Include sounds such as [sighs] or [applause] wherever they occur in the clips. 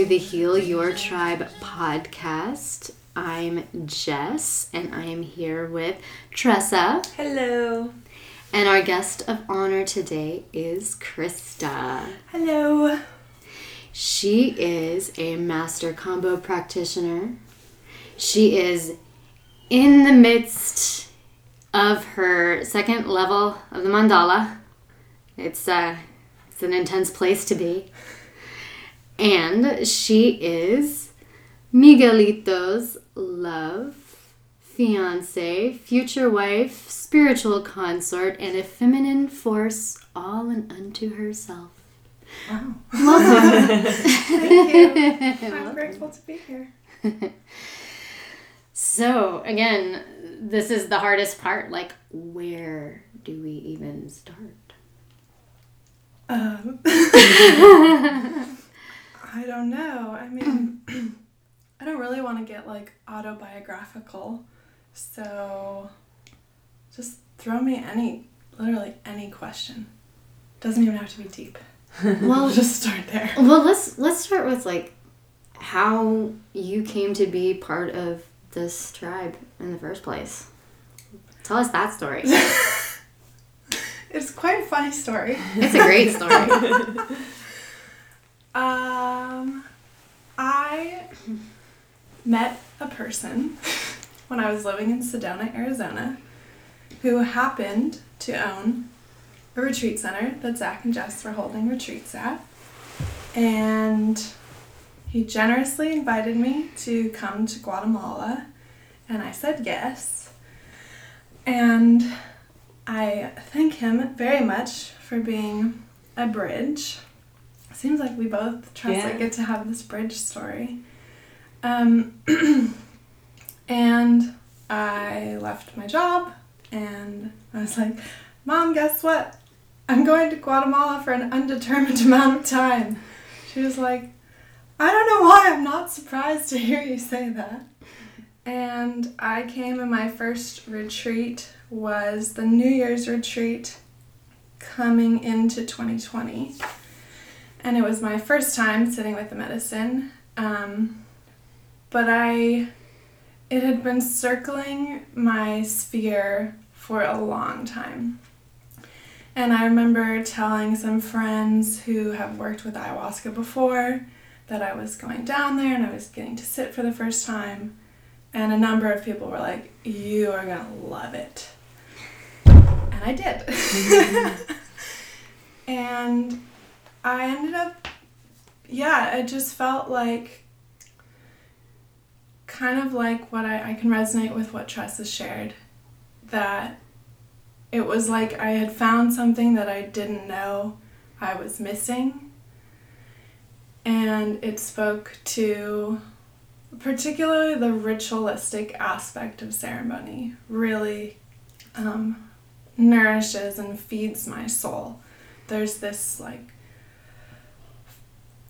to the Heal Your Tribe podcast. I'm Jess, and I am here with Tressa. Hello. And our guest of honor today is Krista. Hello. She is a master Kambo practitioner. She is in the midst of her second level of the mandala. It's uh, it's an intense place to be. And she is Miguelito's love, fiance, future wife, spiritual consort, and a feminine force all and unto herself. Wow. Welcome. [laughs] Thank you. [laughs] I'm grateful to be here. So, again, this is the hardest part. Like, where do we even start? Um, [laughs] I don't know. I mean, [clears throat] I don't really want to get like autobiographical. So just throw me any, literally any question. Doesn't even have to be deep. Well, [laughs] We'll just start there. well, let's let's start with like how you came to be part of this tribe in the first place. Tell us that story. [laughs] It's quite a funny story. It's a great story. [laughs] Um, I met a person when I was living in Sedona, Arizona, who happened to own a retreat center that Zach and Jess were holding retreats at. And he generously invited me to come to Guatemala, and I said yes. And I thank him very much for being a bridge. Seems like we both trust Yeah. get to have this bridge story. Um, [clears throat] and I left my job and I was like, Mom, guess what? I'm going to Guatemala for an undetermined [laughs] amount of time. She was like, I don't know why I'm not surprised to hear you say that. And I came and my first retreat was the New Year's retreat coming into 2020. And it was my first time sitting with the medicine. Um, but I, it had been circling my sphere for a long time. And I remember telling some friends who have worked with ayahuasca before that I was going down there and I was getting to sit for the first time. And a number of people were like, You are going to love it. And I did. [laughs] [laughs] and I ended up, yeah, it just felt like kind of like what I, I can resonate with what Tress has shared. That it was like I had found something that I didn't know I was missing. And it spoke to particularly the ritualistic aspect of ceremony, really um, nourishes and feeds my soul. There's this like,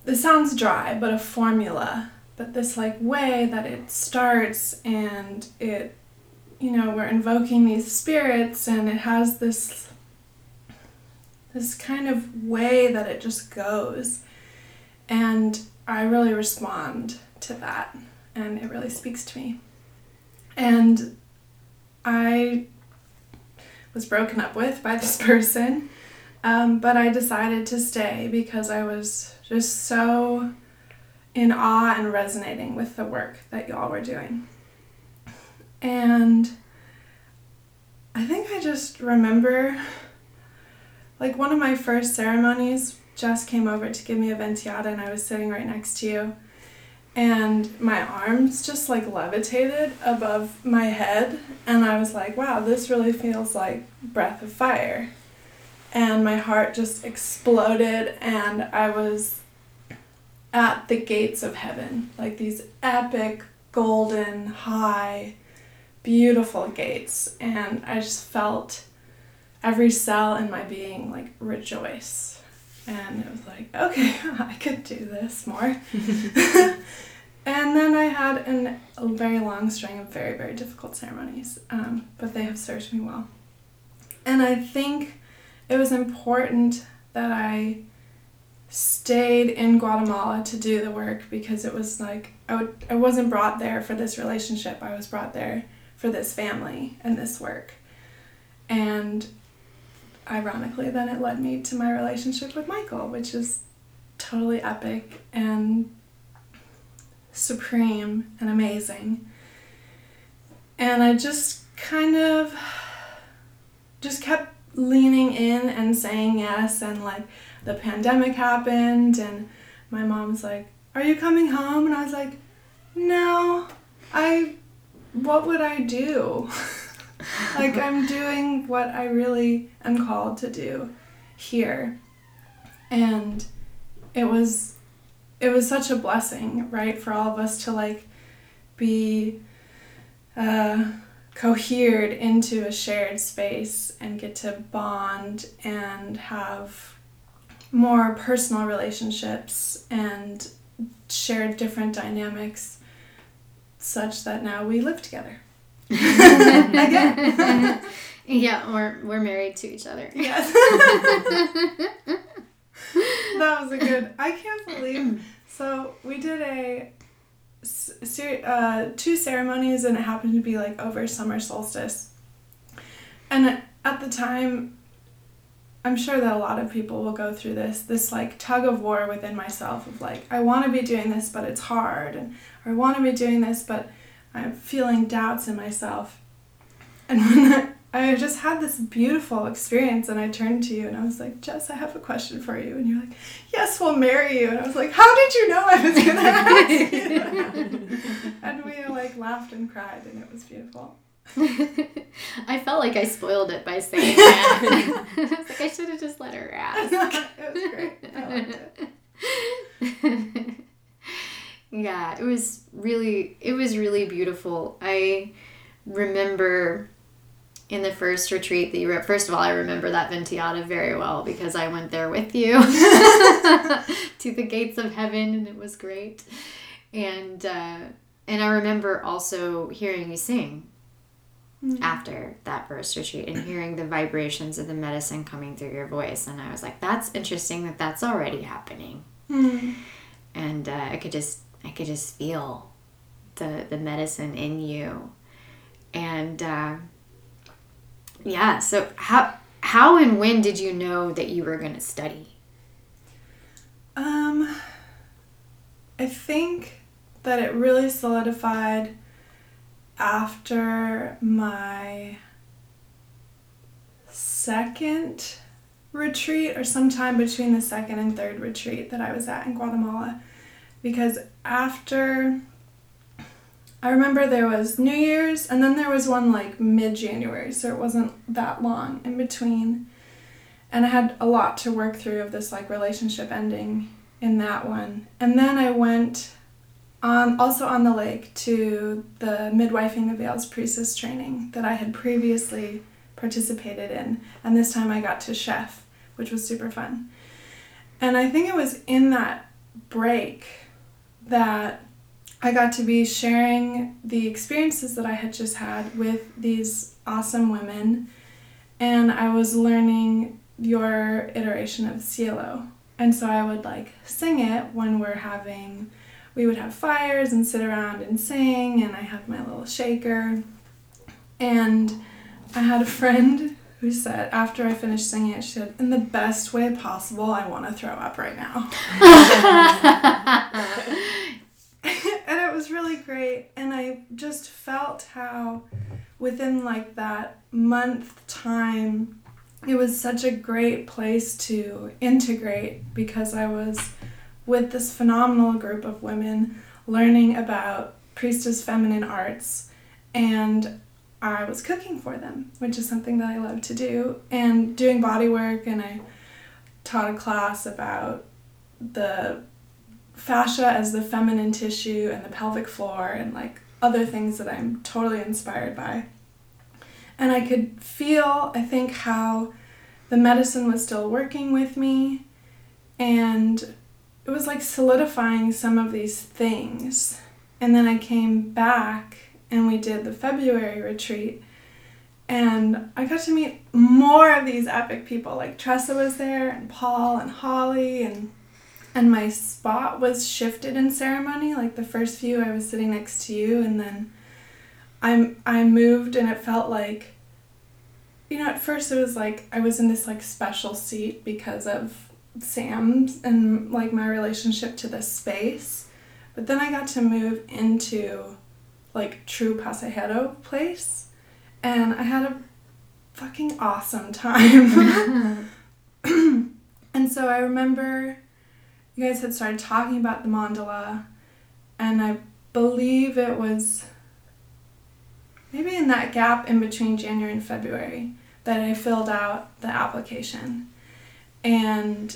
this sounds dry, but a formula, but this like way that it starts and it, you know, we're invoking these spirits and it has this, this kind of way that it just goes. And I really respond to that and it really speaks to me. And I was broken up with by this [laughs] person, um, but I decided to stay because I was just so in awe and resonating with the work that y'all were doing. And I think I just remember like one of my first ceremonies, Jess came over to give me a venteada and I was sitting right next to you. And my arms just like levitated above my head. And i was like wow this really feels like breath of fire and my heart just exploded and i was at the gates of heaven. Like these epic golden high beautiful gates and i just felt every cell in my being like rejoice. And it was like okay [laughs] i could do this more. [laughs] And then I had an, a very long string of very, very difficult ceremonies, um, but they have served me well. And I think it was important that I stayed in Guatemala to do the work because it was like I wasn't brought there for this relationship. I was brought there for this family and this work. And ironically then it led me to my relationship with Michael, which is totally epic and supreme and amazing. And I just kind of just kept leaning in and saying yes and like the pandemic happened and my mom's like are you coming home? And i was like no. I what would i do? [laughs] Like i'm doing what i really am called to do here. And it was it was such a blessing right for all of us to like be uh cohered into a shared space and get to bond and have more personal relationships and share different dynamics such that now we live together. [laughs] Again. yeah, we're, we're married to each other. Yes. [laughs] that was a good. I can't believe. So we did a uh, two ceremonies, and it happened to be like over summer solstice. And at the time, I'm sure that a lot of people will go through this this like tug of war within myself of like I want to be doing this but it's hard and I want to be doing this but I'm feeling doubts in myself. And when I, just had this beautiful experience and I turned to you and I was like, Jess, I have a question for you. And you're like, Yes, we'll marry you. And I was like, How did you know I was gonna [laughs] ask you? [laughs] and we like laughed and cried and it was beautiful. [laughs] I felt like I spoiled it by saying that. I was like, I should have just let her ask. it was great. I liked it. yeah, it was really it was really beautiful. I remember in the first retreat that you were first of all, I remember that Venteada very well because I went there with you [laughs] to the gates of heaven and it was great. And uh, and I remember also hearing you sing mm-hmm. after that first retreat and hearing the vibrations of the medicine coming through your voice. And I was like, that's interesting that that's already happening. Mm-hmm. And uh, I could just, I could just feel the, the medicine in you. And uh, yeah, so how, how and when did you know that you were going to study? Um, I think that it really solidified after my second retreat or sometime between the second and third retreat that I was at in Guatemala because after I remember there was New Year's and then there was one like mid January, so it wasn't that long in between. And I had a lot to work through of this like relationship ending in that one. And then I went um, also on the lake to the midwifing the veils priestess training that I had previously participated in, and this time I got to chef, which was super fun. And I think it was in that break that I got to be sharing the experiences that I had just had with these awesome women, and I was learning your iteration of Cielo. And so I would like sing it when we're having we would have fires and sit around and sing, and I had my little shaker. And I had a friend who said, after I finished singing it, she said, in the best way possible, I want to throw up right now. [laughs] [laughs] [laughs] was really great. And I just felt how within like that month time, it was such a great place to integrate because I was with this phenomenal group of women learning about priestess feminine arts and I was cooking for them, which is something that I love to do, and doing body work. And I taught a class about the fascia as the feminine tissue and the pelvic floor, and like other things that I'm totally inspired by. And I could feel, I think, how the medicine was still working with me, and it was like solidifying some of these things. And then I came back and we did the February retreat. And I got to meet more of these epic people. Like Tressa was there, and Paul, and Holly, and and my spot was shifted in ceremony. Like the first few, I was sitting next to you, and then I I moved, and it felt like, you know, at first it was like I was in this like special seat because of Sam's and like my relationship to this space, but then I got to move into like true pasajero place, and I had a fucking awesome time. [laughs] [laughs] and so I remember you guys had started talking about the mandala, and I believe it was maybe in that gap in between January and February that I filled out the application. And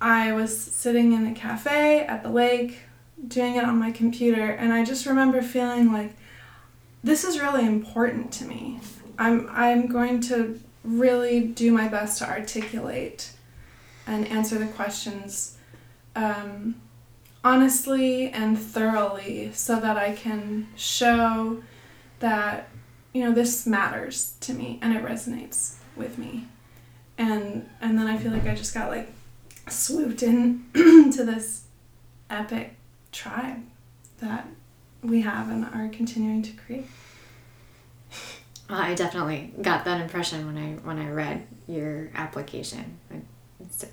I was sitting in a cafe at the lake doing it on my computer, and I just remember feeling like this is really important to me. I'm I'm going to really do my best to articulate and answer the questions um, honestly and thoroughly so that I can show that you know this matters to me and it resonates with me and and then I feel like I just got like swooped in [clears throat] to this epic tribe that we have and are continuing to create. I definitely got that impression when I when I read your application.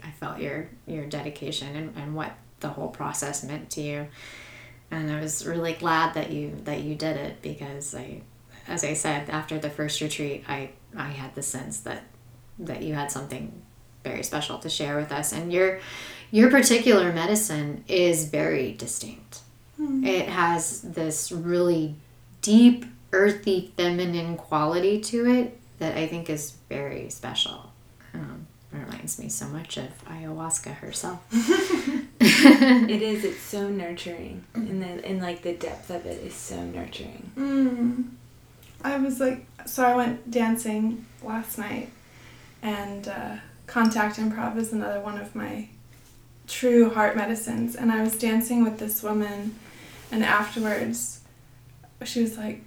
I felt your your dedication and, and what the whole process meant to you, and I was really glad that you that you did it because I, as I said after the first retreat, I I had the sense that that you had something very special to share with us, and your your particular medicine is very distinct. Mm-hmm. It has this really deep earthy feminine quality to it that I think is very special. Um, reminds me so much of ayahuasca herself. [laughs] [laughs] it is. It's so nurturing, and then and like the depth of it is so nurturing. Mm. I was like, so I went dancing last night, and uh, contact improv is another one of my true heart medicines. And I was dancing with this woman, and afterwards, she was like,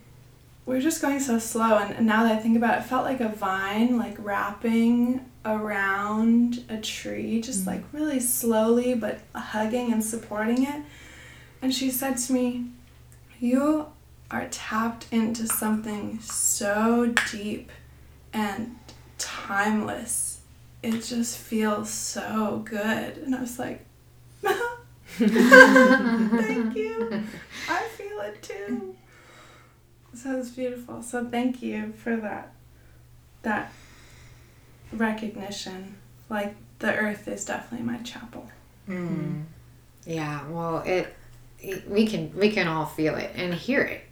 we are just going so slow and, and now that i think about it, it felt like a vine like wrapping around a tree just mm. like really slowly but hugging and supporting it. And she said to me you are tapped into something so deep and timeless. It just feels so good. And i was like thank you. I feel it too. So it's beautiful. So thank you for that that recognition. Like the earth is definitely my chapel. Mm. Yeah, well, it, it, we can we can all feel it and hear it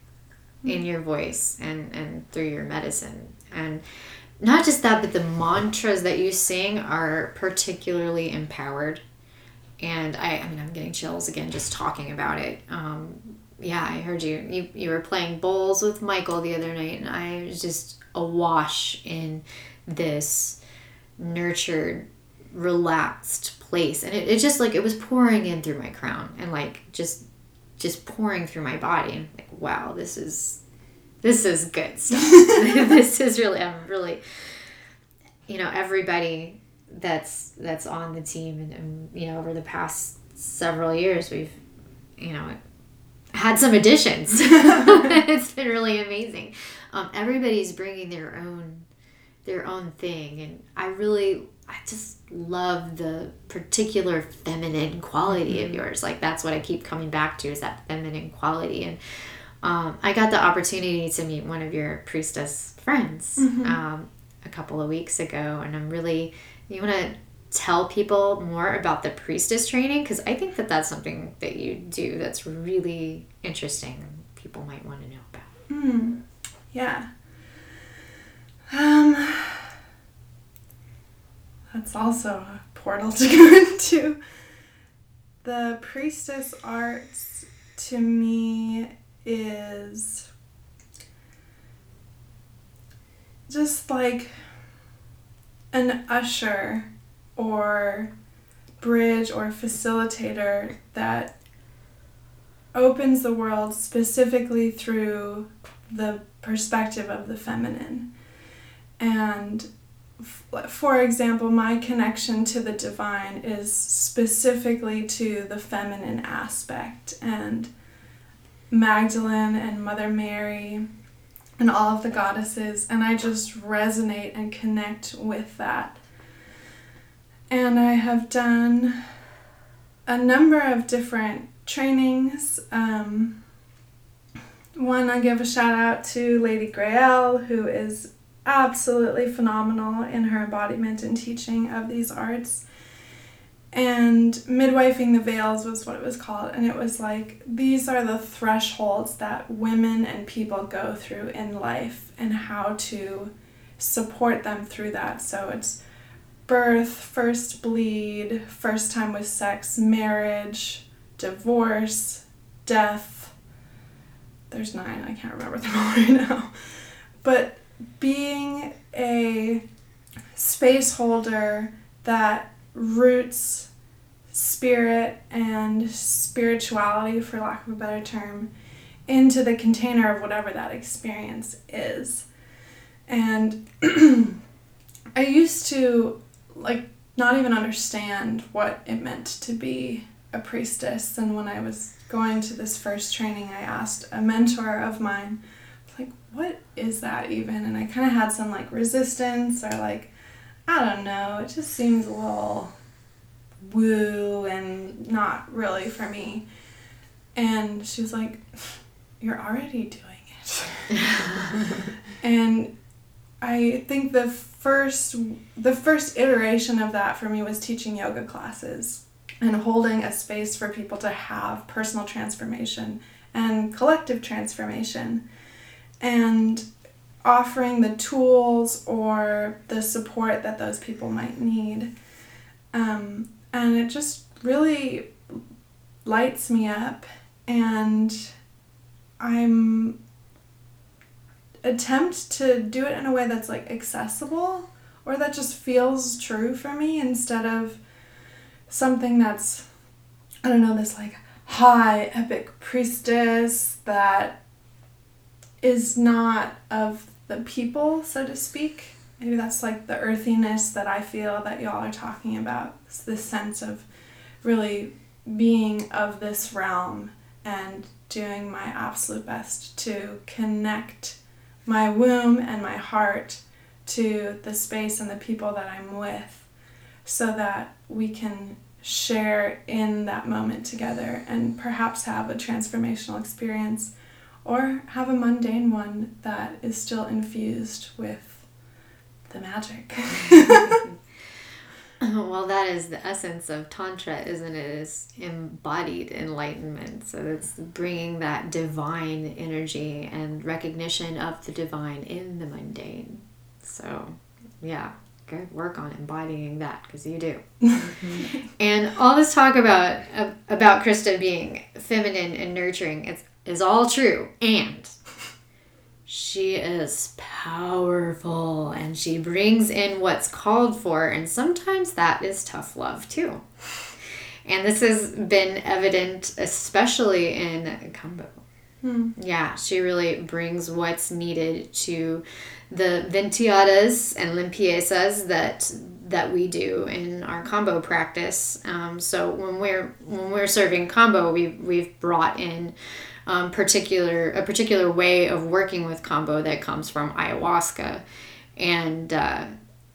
mm. in your voice and and through your medicine and not just that but the mantras that you sing are particularly empowered and I, I mean i'm getting chills again just talking about it um, yeah, I heard you. You you were playing bowls with Michael the other night, and I was just awash in this nurtured, relaxed place, and it, it just like it was pouring in through my crown and like just just pouring through my body. And like, wow, this is this is good [laughs] stuff. [laughs] this is really I'm really you know everybody that's that's on the team and, and you know over the past several years we've you know had some additions. [laughs] it's been really amazing. Um, everybody's bringing their own their own thing, and I really I just love the particular feminine quality mm-hmm. of yours. Like that's what I keep coming back to is that feminine quality. And um, I got the opportunity to meet one of your priestess friends mm-hmm. um, a couple of weeks ago, and I'm really you want to tell people more about the priestess training because I think that that's something that you do that's really interesting people might want to know about. Hmm. Yeah. Um, that's also a portal to [laughs] go into. The priestess arts to me is just like an usher or bridge or facilitator that opens the world specifically through the perspective of the feminine. And f- for example, my connection to the divine is specifically to the feminine aspect and Magdalene and Mother Mary and all of the goddesses, and I just resonate and connect with that. And I have done a number of different trainings. Um, one, I give a shout out to Lady Grael, who is absolutely phenomenal in her embodiment and teaching of these arts. And midwifing the veils was what it was called. And it was like these are the thresholds that women and people go through in life and how to support them through that. So it's birth first bleed first time with sex marriage divorce death. There's nine. I can't remember them all right now. But being a space holder that roots spirit and spirituality, for lack of a better term, into the container of whatever that experience is. And [clears throat] I used to, like, not even understand what it meant to be a priestess. And when I was going to this first training, I asked a mentor of mine, what is that even? And I kind of had some, like, resistance or, like, I don't know, it just seems a little woo and not really for me. And she was like, You're already doing it. [laughs] and I think the first the first iteration of that for me was teaching yoga classes and holding a space for people to have personal transformation and collective transformation and offering the tools or the support that those people might need. Um, and it just really lights me up and I'm attempt to do it in a way that's like accessible or that just feels true for me instead of something that's I don't know this like high epic priestess that is not of the people so to speak maybe that's like the earthiness that I feel that y'all are talking about. It's this sense of really being of this realm and doing my absolute best to connect my womb and my heart to the space and the people that I'm with so that we can share in that moment together and perhaps have a transformational experience or have a mundane one that is still infused with the magic. [laughs] Oh, well, that is the essence of Tantra, isn't it? Is embodied enlightenment. So it's bringing that divine energy and recognition of the divine in the mundane. So, yeah, good work on embodying that because you do. Mm-hmm. and all this talk about about Krista being feminine and nurturing, it's is all true. And [laughs] she is powerful and she brings in what's called for, and sometimes that is tough love too. And this has been evident, especially in Kambo. Hmm. Yeah, she really brings what's needed to the venteadas and limpiezas that that we do in our Kambo practice. Um, so when we're when we're serving kambo, we've we've brought in um, particular a particular way of working with Kambo that comes from ayahuasca, and uh,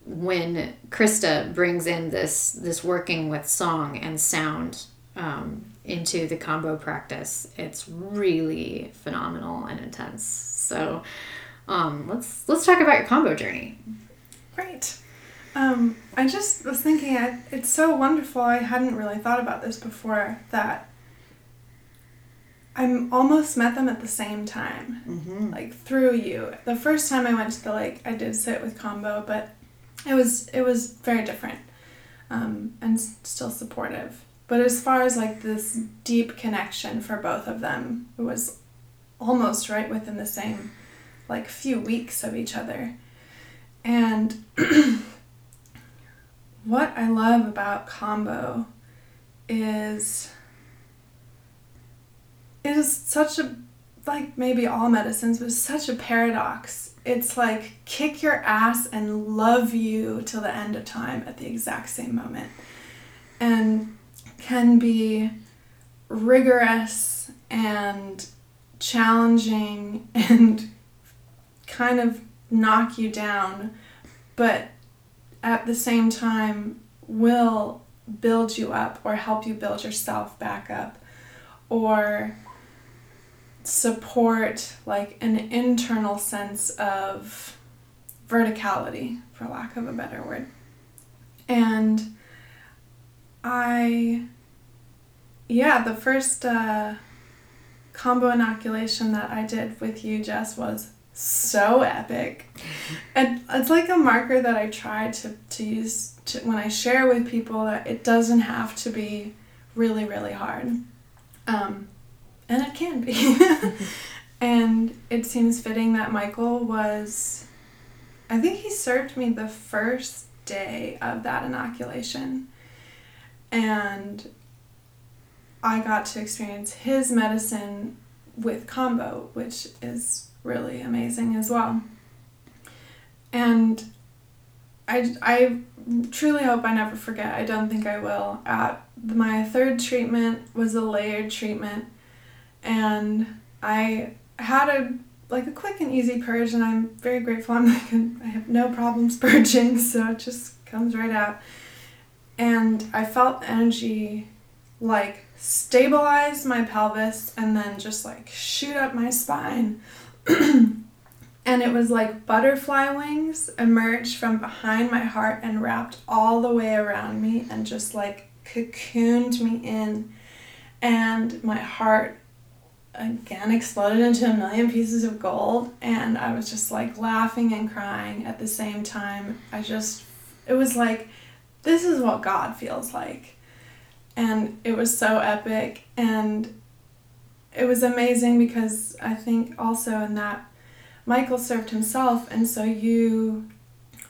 when Krista brings in this this working with song and sound um, into the Kambo practice, it's really phenomenal and intense. So um, let's let's talk about your Kambo journey. Great. Um, I just was thinking, I, it's so wonderful. I hadn't really thought about this before that I almost met them at the same time, mm-hmm. like through you. The first time I went to the lake, I did sit with Kambo, but it was it was very different, um, and still supportive. But as far as like this deep connection for both of them, it was almost right within the same, like few weeks of each other, and [clears throat] what I love about Kambo is it is such a like maybe all medicines, but such a paradox. It's like kick your ass and love you till the end of time at the exact same moment. And can be rigorous and challenging [laughs] and kind of knock you down, but at the same time will build you up or help you build yourself back up or support like an internal sense of verticality for lack of a better word. And i yeah the first uh, Kambo inoculation that i did with you jess was so epic. And it's like a marker that i try to, to use to, when i share with people that it doesn't have to be really really hard. Um, and it can be. [laughs] and it seems fitting that Michael was, I think he served me the first day of that inoculation. And I got to experience his medicine with Kambo, which is really amazing as well. And I, I truly hope I never forget. I don't think I will. At my third treatment was a layered treatment and I had a like a quick and easy purge, and I'm very grateful. I'm like I have no problems [laughs] purging, so it just comes right out. And I felt energy like stabilize my pelvis and then just like shoot up my spine. [clears throat] and it was like butterfly wings emerged from behind my heart and wrapped all the way around me and just like cocooned me in. And my heart again exploded into a million pieces of gold and I was just like laughing and crying at the same time. I just it was like this is what God feels like. And it was so epic and it was amazing because I think also in that Michael served himself and so you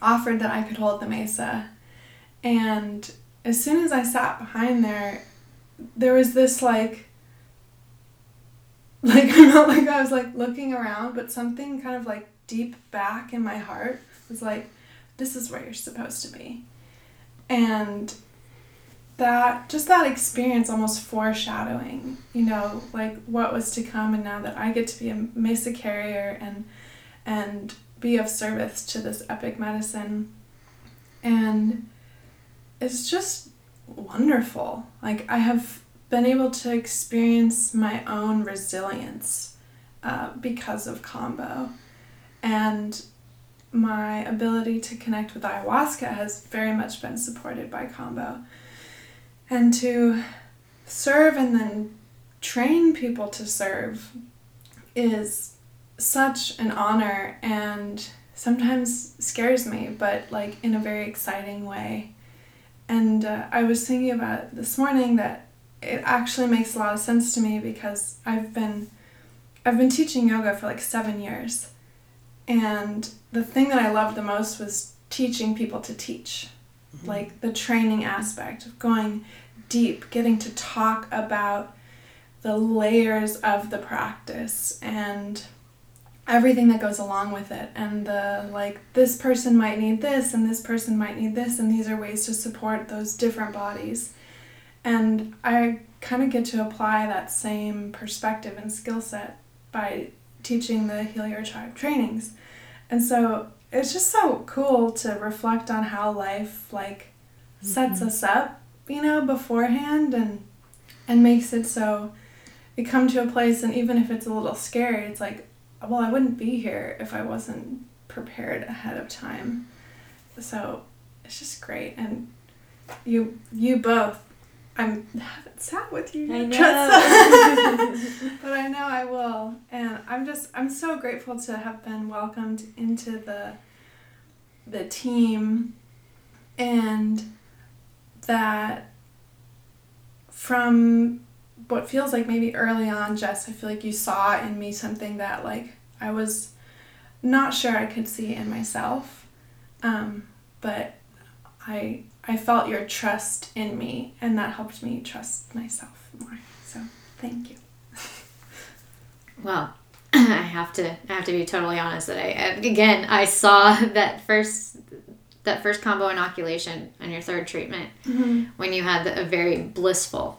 offered that I could hold the mesa. And as soon as I sat behind there there was this like [laughs] like I'm not like I was like looking around, but something kind of like deep back in my heart was like, this is where you're supposed to be. And that just that experience almost foreshadowing, you know, like what was to come and now that I get to be a Mesa carrier and and be of service to this epic medicine. And it's just wonderful. Like I have been able to experience my own resilience uh, because of Kambo. And my ability to connect with ayahuasca has very much been supported by Kambo. And to serve and then train people to serve is such an honor and sometimes scares me, but like in a very exciting way. And uh, I was thinking about this morning that it actually makes a lot of sense to me because I've been I've been teaching yoga for like 7 years. And the thing that I loved the most was teaching people to teach. Mm-hmm. Like the training aspect of going deep, getting to talk about the layers of the practice and everything that goes along with it and the like this person might need this and this person might need this and these are ways to support those different bodies and I kind of get to apply that same perspective and skill set by teaching the Heal Your Tribe trainings. And so it's just so cool to reflect on how life like sets mm-hmm. us up, you know, beforehand and and makes it so we come to a place and even if it's a little scary, it's like, well, I wouldn't be here if I wasn't prepared ahead of time. So it's just great and you you both I haven't sat with you yet, [laughs] but I know I will, and I'm just I'm so grateful to have been welcomed into the the team, and that from what feels like maybe early on, Jess, I feel like you saw in me something that like I was not sure I could see in myself, um, but I I felt your trust in me, and that helped me trust myself more. So thank you. [laughs] Well, [clears throat] I have to I have to be totally honest that I again I saw [laughs] that first that first Kambo inoculation on your third treatment mm-hmm. when you had a very blissful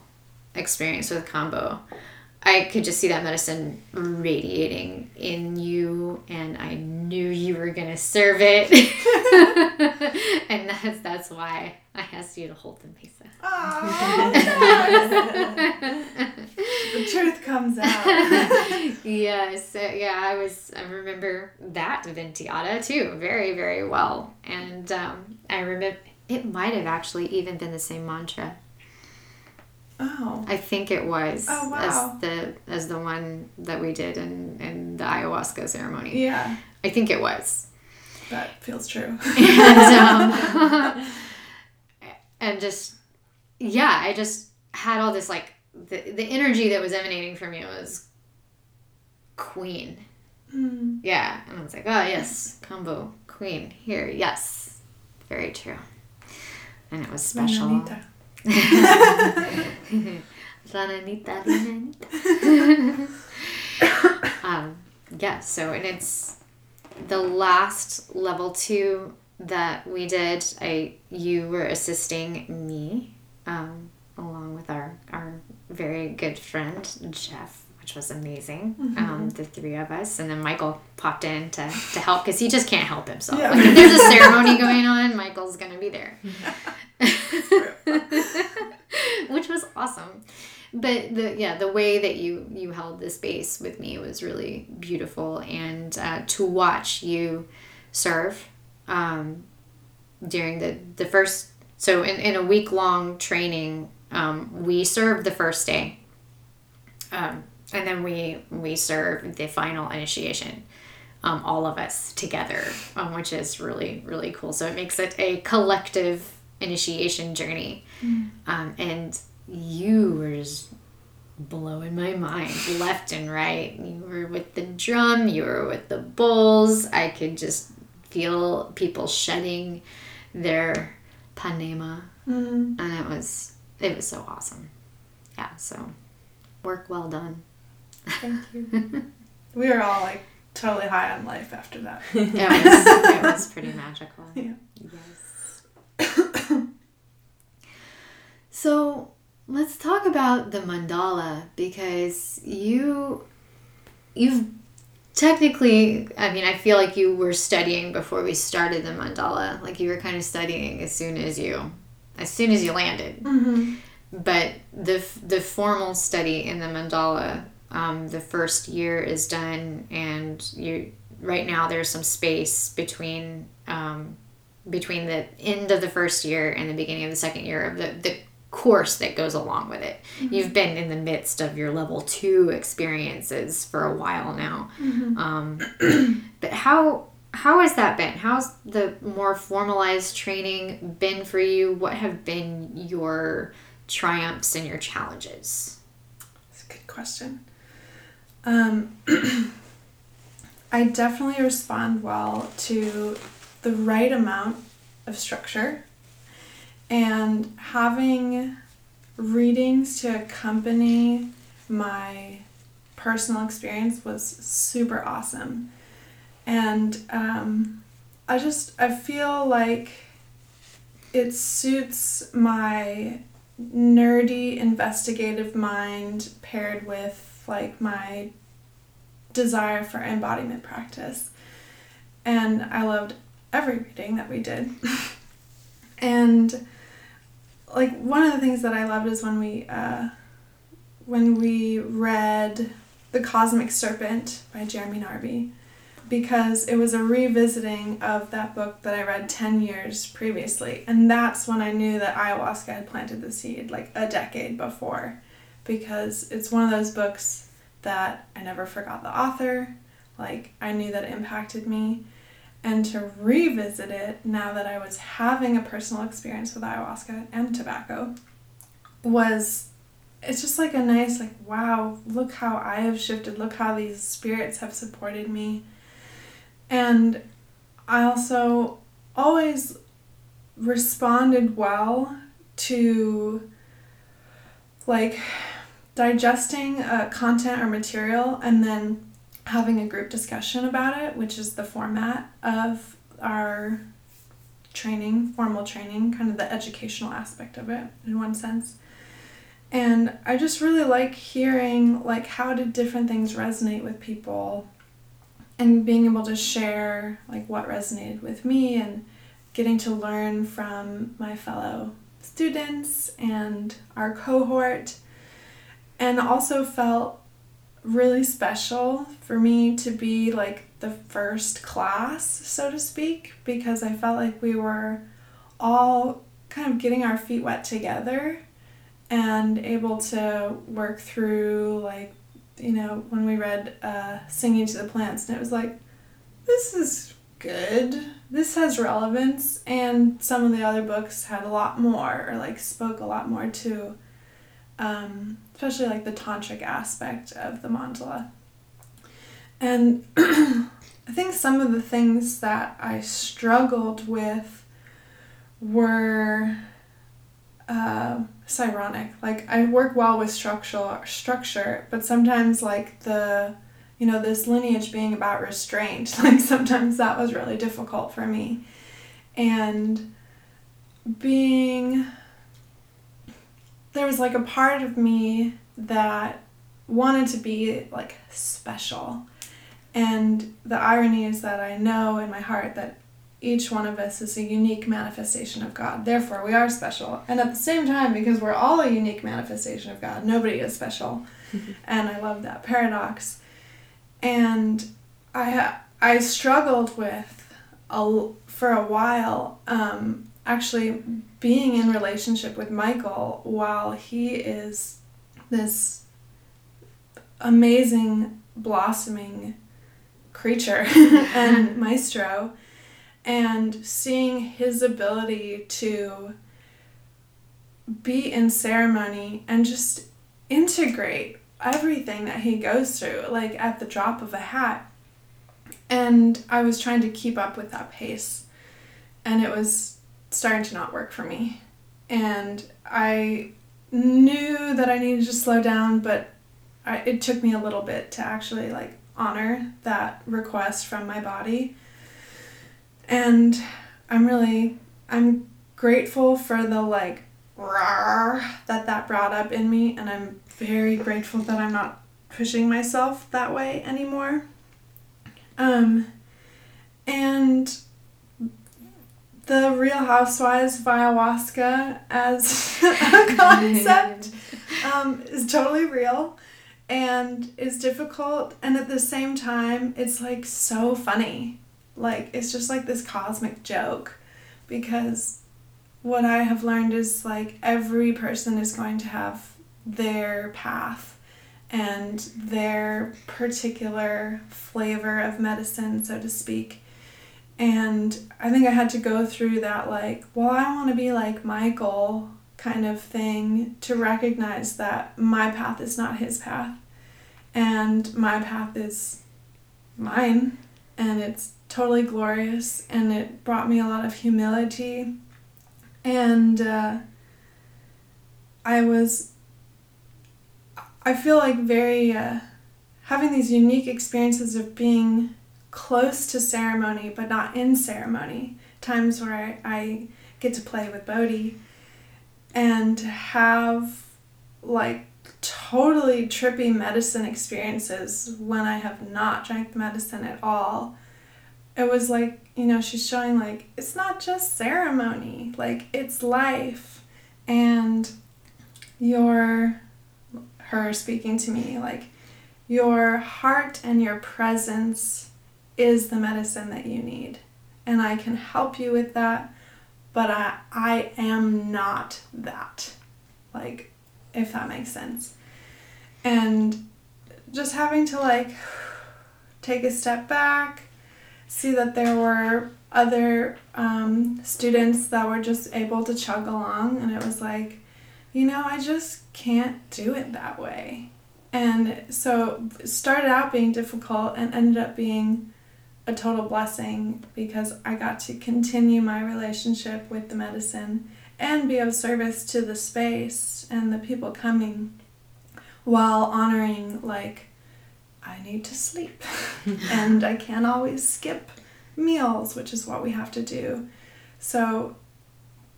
experience with Kambo. I could just see that medicine radiating in you, and I knew you were gonna serve it, [laughs] and that's that's why I asked you to hold the mesa. Aw, [laughs] the truth comes out. [laughs] yes, uh, yeah, I was. I remember that Venteada too, very, very well, and um, I remember it might have actually even been the same mantra. Oh. I think it was Oh, wow. as the as the one that we did in in the ayahuasca ceremony. Yeah, I think it was, that feels true. [laughs] and um, [laughs] and just yeah, I just had all this like the the energy that was emanating from you was queen. Mm. Yeah, and I was like, oh yes, Kambo queen here, yes, very true, and it was special. [laughs] Rananita. [laughs] um, yeah, so and it's the last level two that we did. I you were assisting me, um, along with our our very good friend Jeff, which was amazing. Um, the three of us, and then Michael popped in to to [laughs] help because he just can't help himself. Yeah. Like if there's a [laughs] ceremony going on, Michael's gonna be there. [laughs] which was awesome but the yeah the way that you you held the space with me was really beautiful and uh, to watch you serve um, during the the first so in, in a week long training um, we served the first day um, and then we we serve the final initiation um, all of us together um, which is really really cool so it makes it a collective initiation journey um, and you were just blowing my mind left and right. You were with the drum, you were with the bowls. I could just feel people shedding their panema, Mm. and it was it was so awesome. Yeah, so work well done. Thank you. we were all like totally high on life after that. [laughs] It [laughs] was it was pretty magical. Yeah. Yes. so let's talk about the mandala because you you've technically i mean i feel like you were studying before we started the mandala like you were kind of studying as soon as you as soon as you landed Mm-hmm. but the the formal study in the mandala um, the first year is done and you right now there's some space between um, between the end of the first year and the beginning of the second year of the, the course that goes along with it. You've been in the midst of your level two experiences for a while now. Um, [clears throat] but how how has that been? How's the more formalized training been for you? What have been your triumphs and your challenges? That's a good question. Um, [clears throat] I definitely respond well to the right amount of structure and having readings to accompany my personal experience was super awesome. And um, I just, I feel like it suits my nerdy investigative mind paired with like my desire for embodiment practice and i loved every reading that we did [laughs] and like one of the things that i loved is when we uh, when we read the cosmic serpent by jeremy narby because it was a revisiting of that book that I read 10 years previously. And that's when I knew that ayahuasca had planted the seed, like a decade before. Because it's one of those books that I never forgot the author, like, I knew that impacted me. And to revisit it now that I was having a personal experience with ayahuasca and tobacco was it's just like a nice like wow look how i have shifted. Look how these spirits have supported me. And I also always responded well to like digesting uh, content or material and then having a group discussion about it, which is the format of our training, formal training, kind of the educational aspect of it in one sense. And I just really like hearing like how did different things resonate with people and being able to share like what resonated with me and getting to learn from my fellow students and our cohort and also felt really special for me to be like the first class so to speak because I felt like we were all kind of getting our feet wet together and able to work through like you know, when we read uh, Singing to the Plants, and it was like, this is good. This has relevance. And some of the other books had a lot more, or like spoke a lot more to, um, especially like the tantric aspect of the mandala. And [clears throat] I think some of the things that I struggled with were uh, it's ironic. Like I work well with structural structure, but sometimes like the you know this lineage being about restraint, [laughs] like sometimes that was really difficult for me. And being there was like a part of me that wanted to be like special. And the irony is that I know in my heart that each one of us is a unique manifestation of God. Therefore, we are special. And at the same time, because we're all a unique manifestation of God, nobody is special. [laughs] and I love that paradox. And I I struggled with a, for a while um, actually being in relationship with Michael while he is this amazing blossoming creature [laughs] and [laughs] maestro and seeing his ability to be in ceremony and just integrate everything that he goes through like at the drop of a hat. And i was trying to keep up with that pace. And it was starting to not work for me and i knew that i needed to slow down but I, it took me a little bit to actually like honor that request from my body and I'm really I'm grateful for the like rawr that that brought up in me and I'm very grateful that I'm not pushing myself that way anymore. Um and the Real Housewives of Ayahuasca as [laughs] a concept [laughs] um, is totally real and is difficult and at the same time it's like so funny like it's just like this cosmic joke because what I have learned is like every person is going to have their path and their particular flavor of medicine, so to speak. And I think I had to go through that, like, well, I want to be like Michael kind of thing to recognize that my path is not his path. And my path is mine and it's totally glorious and it brought me a lot of humility. And uh, i was i feel like very uh, having these unique experiences of being close to ceremony but not in ceremony times where i, get to play with bodhi and have like totally trippy medicine experiences when i have not drank medicine at all. It was like you know she's showing like it's not just ceremony like it's life. And your her speaking to me like your heart and your presence is the medicine that you need. And i can help you with that but i i am not that. Like if that makes sense. And just having to like take a step back see that there were other um, students that were just able to chug along, and it was like, you know, I just can't do it that way. And so started out being difficult and ended up being a total blessing because I got to continue my relationship with the medicine and be of service to the space and the people coming while honoring like I need to sleep. [laughs] and I can't always skip meals, which is what we have to do. So,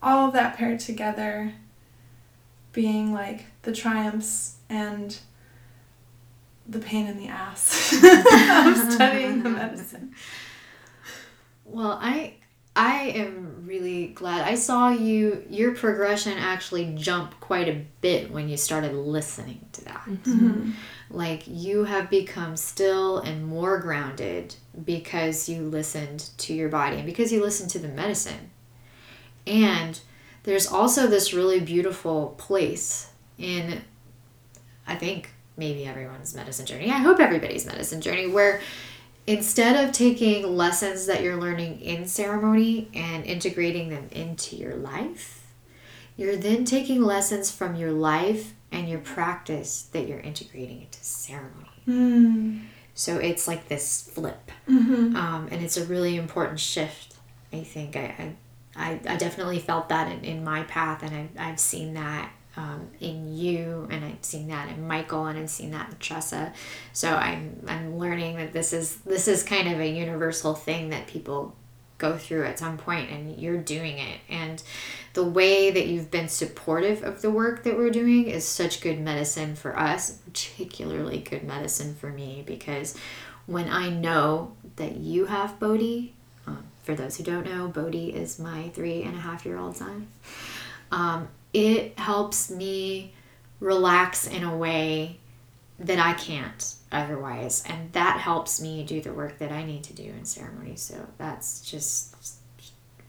all of that paired together being like the triumphs and the pain in the ass [laughs] of studying the medicine. Well, I I am really glad I saw you your progression actually jump quite a bit when you started listening to that. Mm-hmm. Like you have become still and more grounded because you listened to your body and because you listened to the medicine. And there's also this really beautiful place in I think maybe everyone's medicine journey. I hope everybody's medicine journey where instead of taking lessons that you're learning in ceremony and integrating them into your life, you're then taking lessons from your life and your practice that you're integrating into ceremony. Mm. So it's like this flip. Mm-hmm. Um, and it's a really important shift, I think. I, I, I definitely felt that in, in my path, and I, I've seen that um, in you, and I've seen that in Michael, and I've seen that in Tressa. So I'm I'm learning that this is this is kind of a universal thing that people go through at some point, and you're doing it. And the way that you've been supportive of the work that we're doing is such good medicine for us, particularly good medicine for me, because when I know that you have Bodhi, um, for those who don't know, Bodhi is my three and a half year old son. Um, it helps me relax in a way that I can't otherwise. And that helps me do the work that I need to do in ceremony. So that's just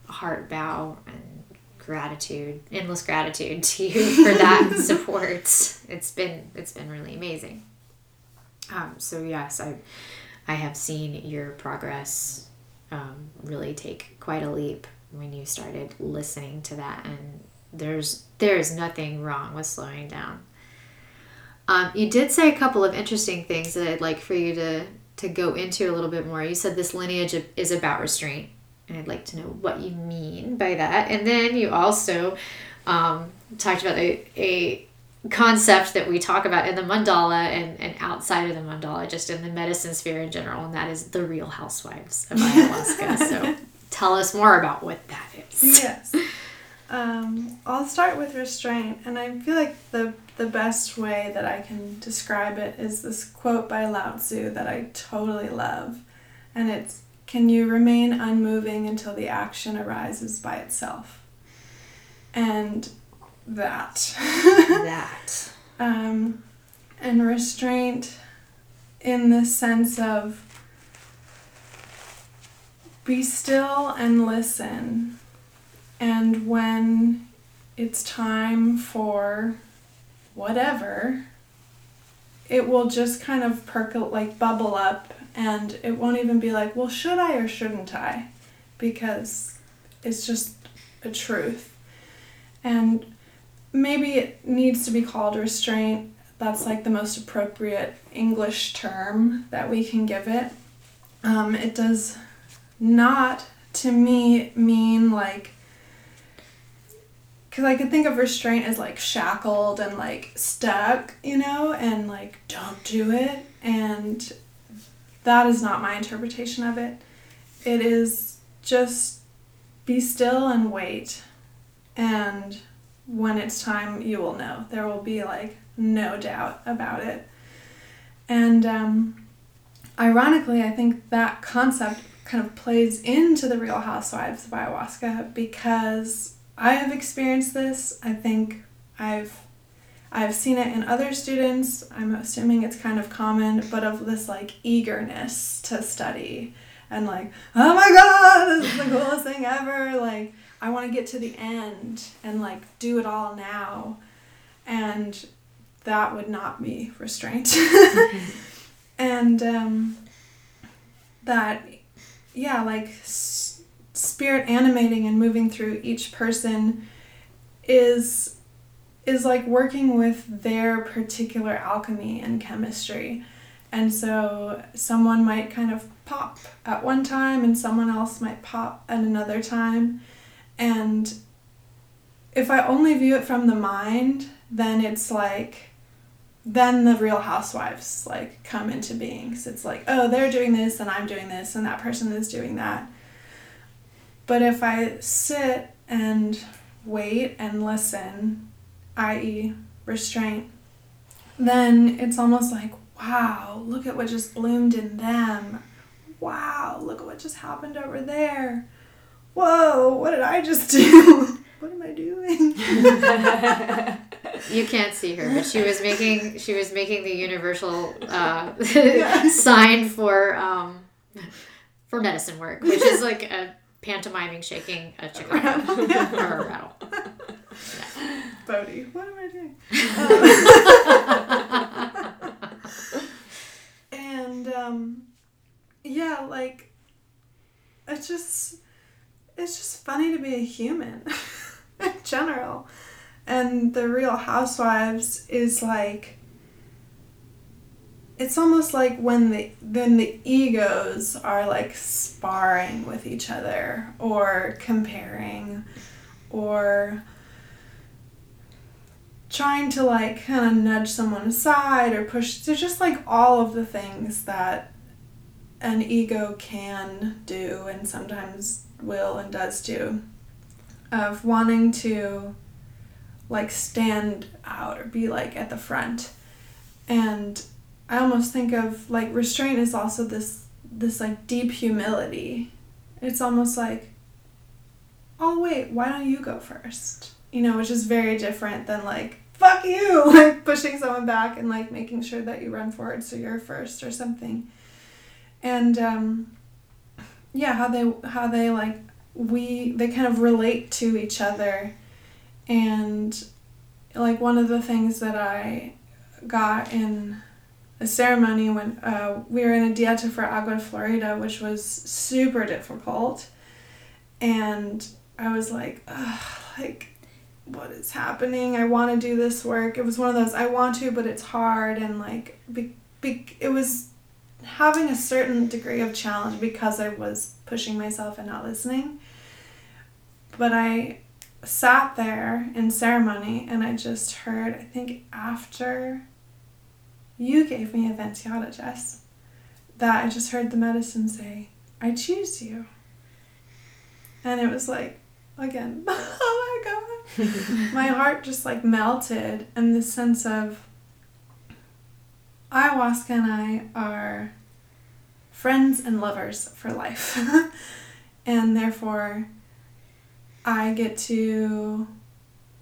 heart bow and gratitude, endless gratitude to you for that [laughs] support. It's been it's been really amazing. Um, so yes, I I have seen your progress um, really take quite a leap when you started listening to that and there's there's nothing wrong with slowing down. Um, you did say a couple of interesting things that I'd like for you to to go into a little bit more. You said this lineage is about restraint, and I'd like to know what you mean by that. And then you also um, talked about a, a concept that we talk about in the mandala and, and outside of the mandala, just in the medicine sphere in general, and that is the real housewives of ayahuasca. so [laughs] tell us more about what that is. Yes. Um, I'll start with restraint, and I feel like the the best way that I can describe it is this quote by Lao Tzu that I totally love, and it's "Can you remain unmoving until the action arises by itself?" And that. [laughs] that. Um, and restraint in the sense of be still and listen and when it's time for whatever, it will just kind of percolate, like bubble up, and it won't even be like, well, should I or shouldn't I? Because it's just a truth. And maybe it needs to be called restraint. That's like the most appropriate English term that we can give it. Um, it does not, to me, mean like because I could think of restraint as like shackled and like stuck, you know, and like don't do it. And that is not my interpretation of it. It is just be still and wait. And when it's time, you will know. There will be like no doubt about it. And um, ironically, I think that concept kind of plays into the Real Housewives of Ayahuasca because I have experienced this. I think I've I've seen it in other students. I'm assuming it's kind of common, but of this like eagerness to study and like, oh my god, this is the coolest thing ever. Like, I want to get to the end and like do it all now. And that would not be restraint. [laughs] and um, that, yeah, like spirit animating and moving through each person is is like working with their particular alchemy and chemistry. And so someone might kind of pop at one time and someone else might pop at another time. And if I only view it from the mind, then it's like then the real housewives like come into being. 'Cause it's like, oh, they're doing this and I'm doing this and that person is doing that. But if I sit and wait and listen, i.e., restraint, then it's almost like, wow, look at what just bloomed in them. Wow, look at what just happened over there. Whoa, what did I just do? [laughs] what am I doing? [laughs] You can't see her, but she was making she was making the universal uh, [laughs] Yeah. sign for um, for medicine work, which is like a pantomiming shaking a chicken or a rattle. [laughs] Bodhi, what am I doing? [laughs] and um, yeah, like it's just it's just funny to be a human [laughs] in general. And the Real Housewives is like it's almost like when the then the egos are like sparring with each other or comparing or trying to like kind of nudge someone aside or push they're just like all of the things that an ego can do and sometimes will and does do of wanting to like stand out or be like at the front. And i almost think of like restraint is also this this like deep humility. It's almost like oh wait why don't you go first? You know which is very different than like fuck you [laughs] like pushing someone back and like making sure that you run forward so you're first or something. And um yeah how they how they like we they kind of relate to each other. And like one of the things that i got in a ceremony when uh, we were in a dieta for agua florida which was super difficult. And i was like like what is happening? I want to do this work. It was one of those i want to but it's hard and like be, be, it was having a certain degree of challenge because i was pushing myself and not listening. But i sat there in ceremony and i just heard i think after you gave me a Jess, that I just heard the medicine say, I choose you. And it was like, again, [laughs] oh my God. [laughs] my heart just like melted, and the sense of ayahuasca and I are friends and lovers for life. [laughs] and therefore, I get to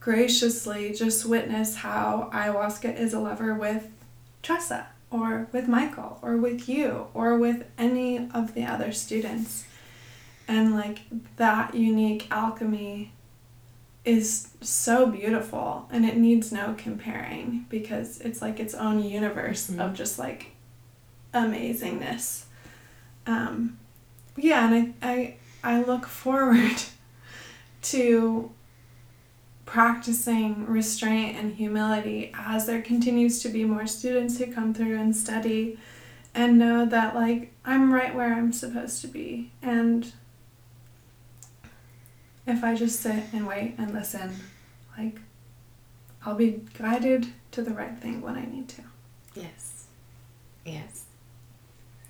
graciously just witness how ayahuasca is a lover with Tressa or with Michael or with you or with any of the other students. And like that unique alchemy is so beautiful and it needs no comparing because it's like its own universe of just like amazingness. Um, yeah, and I, I I look forward [laughs] to practicing restraint and humility as there continues to be more students who come through and study and know that like I'm right where I'm supposed to be and if I just sit and wait and listen like I'll be guided to the right thing when I need to. Yes. Yes.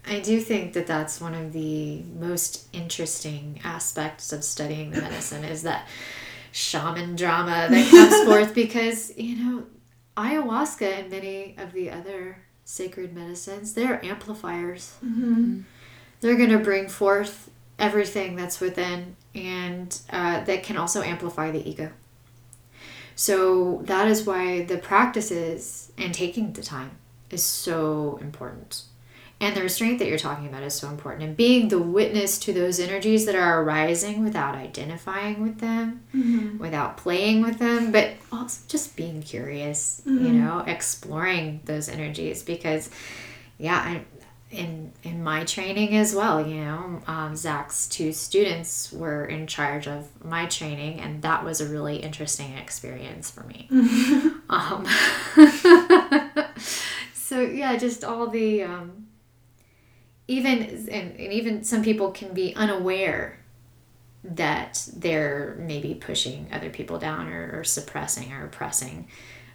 I do think that that's one of the most interesting aspects of studying the medicine is that shaman drama that comes [laughs] forth because, you know, ayahuasca and many of the other sacred medicines, they're amplifiers. Mm-hmm. They're going to bring forth everything that's within and uh, that can also amplify the ego. So that is why the practices and taking the time is so important. And the restraint that you're talking about is so important. And being the witness to those energies that are arising without identifying with them, Mm-hmm. without playing with them, but also just being curious, you know, exploring those energies. Because, yeah, I, in in my training as well, you know, um, Zach's two students were in charge of my training, and that was a really interesting experience for me. [laughs] um, [laughs] so yeah, just all the um, even and, and even some people can be unaware that they're maybe pushing other people down or, or suppressing or oppressing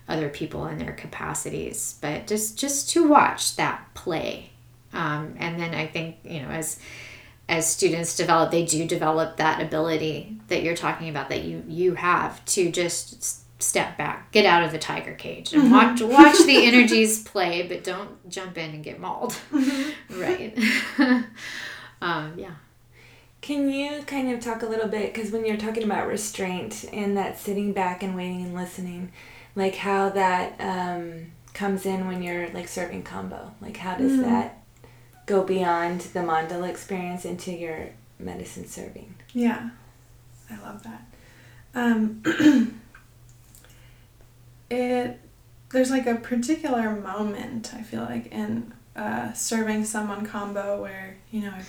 other people in their capacities. But just just to watch that play. Um, and then i think you know as as students develop they do develop that ability that you're talking about that you you have to just step back. Get out of the tiger cage. And watch watch the [laughs] energies play but don't jump in and get mauled. [laughs] Right. [laughs] Um, yeah. Can you kind of talk a little bit because when you're talking about restraint and that sitting back and waiting and listening, like how that um, comes in when you're like serving Kambo, like how does that go beyond the mandala experience into your medicine serving? Yeah, I love that. Um, [clears throat] it there's like a particular moment I feel like in uh, serving someone Kambo where you know I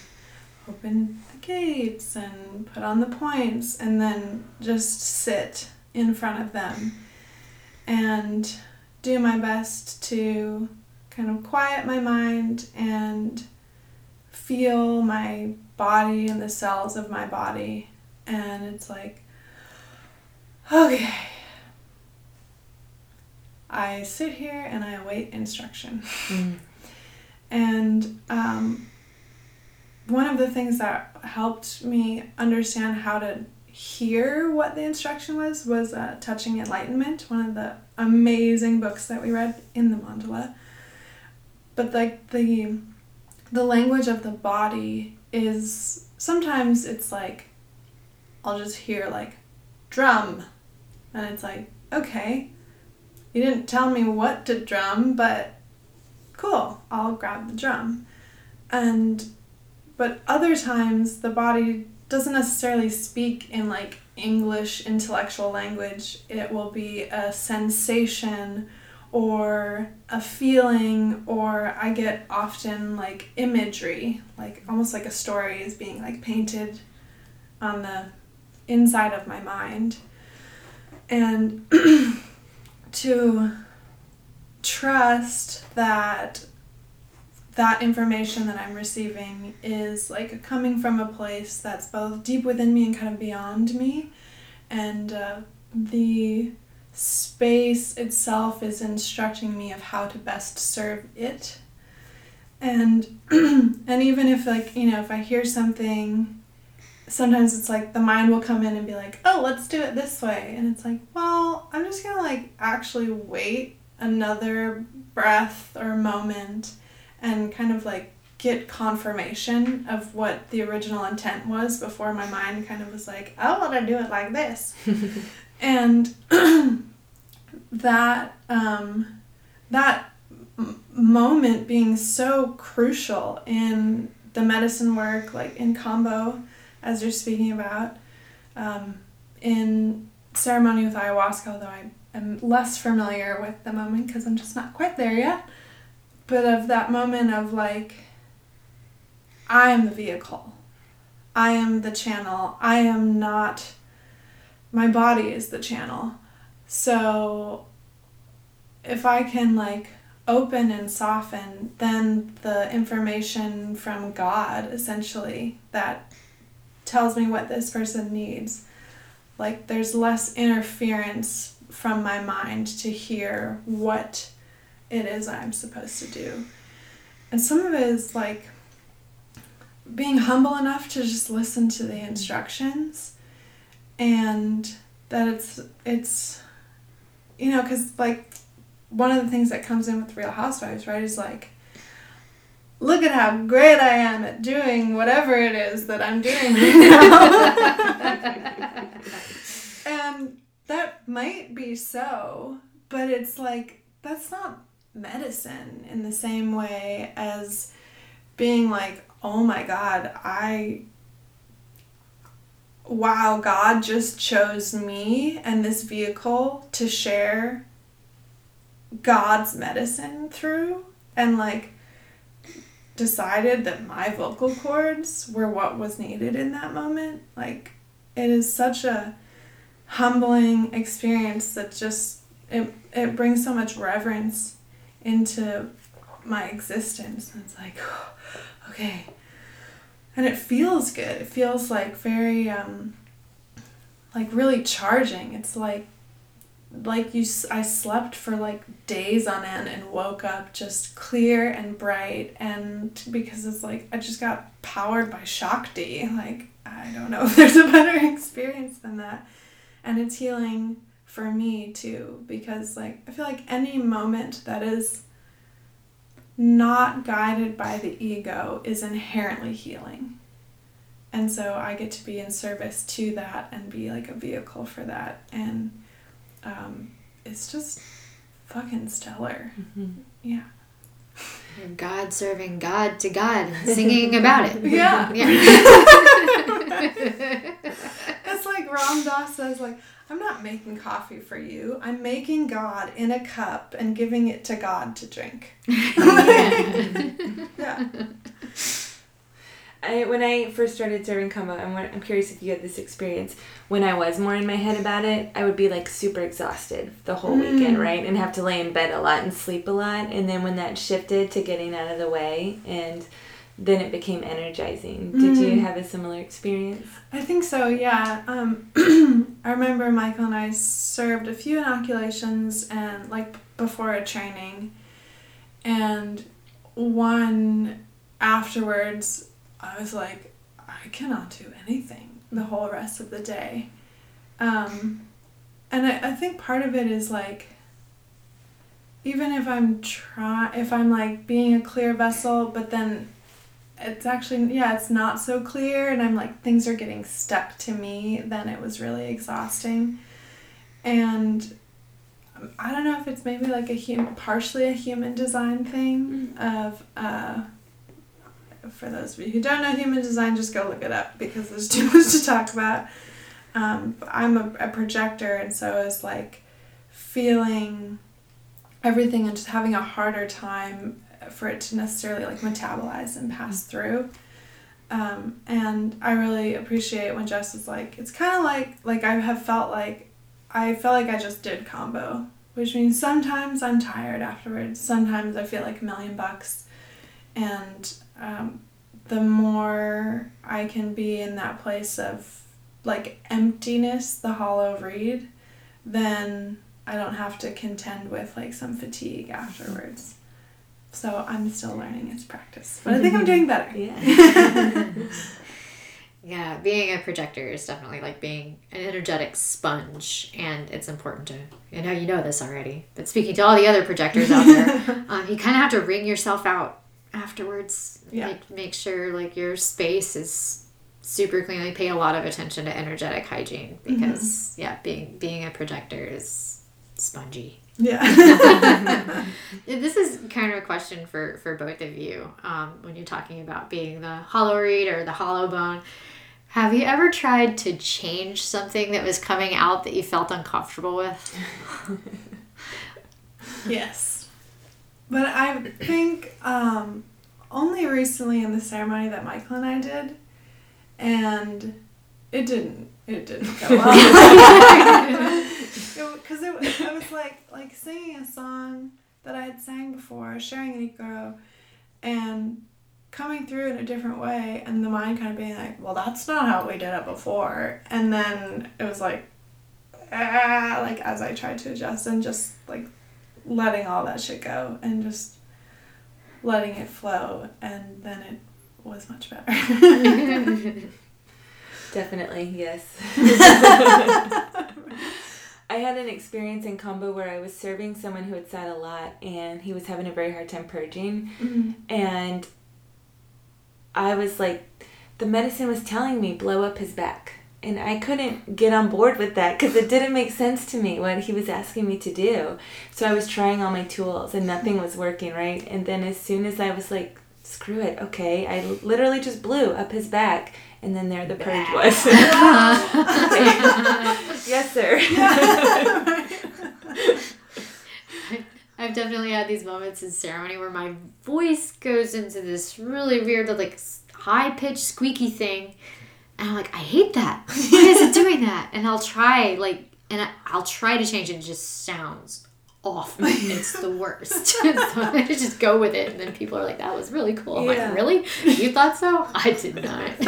open the gates and put on the points and then just sit in front of them and do my best to kind of quiet my mind and feel my body and the cells of my body. And it's like okay i sit here and i await instruction. And um, one of the things that helped me understand how to hear what the instruction was was uh, touching enlightenment one of the amazing books that we read in the mandala. But like the the language of the body is sometimes it's like I'll just hear like drum. And it's like okay you didn't tell me what to drum but cool I'll grab the drum. And but other times the body doesn't necessarily speak in like English intellectual language. It will be a sensation or a feeling or i get often like imagery like almost like a story is being like painted on the inside of my mind. And [clears throat] to trust that that information that i'm receiving is like coming from a place that's both deep within me and kind of beyond me. And uh, the space itself is instructing me of how to best serve it. And [clears throat] and even if like you know if i hear something sometimes it's like the mind will come in and be like oh let's do it this way. And it's like well i'm just gonna like actually wait another breath or moment and kind of like get confirmation of what the original intent was before my mind kind of was like i want to do it like this. [laughs] And [clears throat] that um, that m- moment being so crucial in the medicine work, like in Kambo, as you're speaking about, um, in ceremony with ayahuasca, although I am less familiar with the moment because I'm just not quite there yet, but of that moment of like, I am the vehicle. I am the channel. I am not, my body is the channel. So if I can like open and soften, then the information from God essentially that tells me what this person needs. Like there's less interference from my mind to hear what it is I'm supposed to do. And some of it is like being humble enough to just listen to the instructions and that it's it's you know cuz like one of the things that comes in with Real Housewives, right, is like, look at how great I am at doing whatever it is that I'm doing right [laughs] now. and [laughs] um, that might be so, but it's like, that's not medicine in the same way as being like, oh my God, I. Wow, God just chose me and this vehicle to share God's medicine through and like decided that my vocal cords were what was needed in that moment. Like it is such a humbling experience that just it it brings so much reverence into my existence. And it's like [sighs] okay. And it feels good. It feels like very um like really charging. It's like like you I slept for like days on end and woke up just clear and bright and because it's like I just got powered by Shakti. Like I don't know [laughs] if there's a better experience than that. And it's healing for me too because like I feel like any moment that is not guided by the ego is inherently healing. And so I get to be in service to that and be like a vehicle for that. And um, it's just fucking stellar. Yeah. God serving God to God, singing about it. [laughs] Yeah. Yeah. [laughs] It's like Ram Dass says, like, I'm not making coffee for you. I'm making God in a cup and giving it to God to drink. [laughs] Yeah. I, when I first started serving Kambo, I'm, I'm curious if you had this experience. When I was more in my head about it, I would be like super exhausted the whole weekend, right? And have to lay in bed a lot and sleep a lot. And then when that shifted to getting out of the way, and then it became energizing. Did you have a similar experience? I think so, yeah. Um, [clears throat] I remember Michael and I served a few inoculations and like before a training, and one afterwards, I was like, I cannot do anything the whole rest of the day. Um, and I, I think part of it is like, even if I'm try if I'm like being a clear vessel, but then it's actually yeah it's not so clear and i'm like things are getting stuck to me then it was really exhausting and i don't know if it's maybe like a human partially a human design thing of uh for those of you who don't know human design just go look it up because there's too much to talk about um, i'm a, a projector and so it's like feeling everything and just having a harder time for it to necessarily like metabolize and pass through. Um, and I really appreciate when Jess is like, it's kind of like like I have felt like I felt like I just did Kambo, which means sometimes I'm tired afterwards. Sometimes I feel like a million bucks, and um, the more I can be in that place of like emptiness, the hollow reed, then I don't have to contend with like some fatigue afterwards. So I'm still learning its practice, but I think I'm doing better. Yeah. [laughs] [laughs] Yeah, being a projector is definitely like being an energetic sponge, and it's important to. I know you know this already, but speaking to all the other projectors out there, [laughs] um, you kind of have to wring yourself out afterwards. Yeah. Make, make sure like your space is super clean. Like pay a lot of attention to energetic hygiene because yeah, being being a projector is spongy. Yeah. [laughs] [laughs] This is kind of a question for for both of you. Um, when you're talking about being the hollow reed or the hollow bone, have you ever tried to change something that was coming out that you felt uncomfortable with? [laughs] yes. But I think um, only recently in the ceremony that Michael and I did, and it didn't. It didn't go well. Because [laughs] it, was- I was like like singing a song that I had sang before, sharing an icaro, and coming through in a different way, and the mind kind of being like, well, that's not how we did it before, and then it was like, ah, like as I tried to adjust and just like letting all that shit go and just letting it flow, and then it was much better. [laughs] Definitely, yes. [laughs] I had an experience in Kambo where I was serving someone who had sat a lot and he was having a very hard time purging. Mm-hmm. And I was like, the medicine was telling me blow up his back. And I couldn't get on board with that because it didn't make sense to me what he was asking me to do. So I was trying all my tools and nothing was working, right? And then as soon as I was like, screw it, okay, I literally just blew up his back. And then there the purge was. [laughs] [laughs] yes, sir. [laughs] I've definitely had these moments in ceremony where my voice goes into this really weird, like high pitched, squeaky thing, and I'm like, I hate that. Why is it doing that? And I'll try, like, and I, I'll try to change it. It just sounds awful. [laughs] It's the worst. [laughs] so I just go with it, and then people are like, "That was really cool." I'm Yeah. like, "Really? You thought so? I did not." [laughs]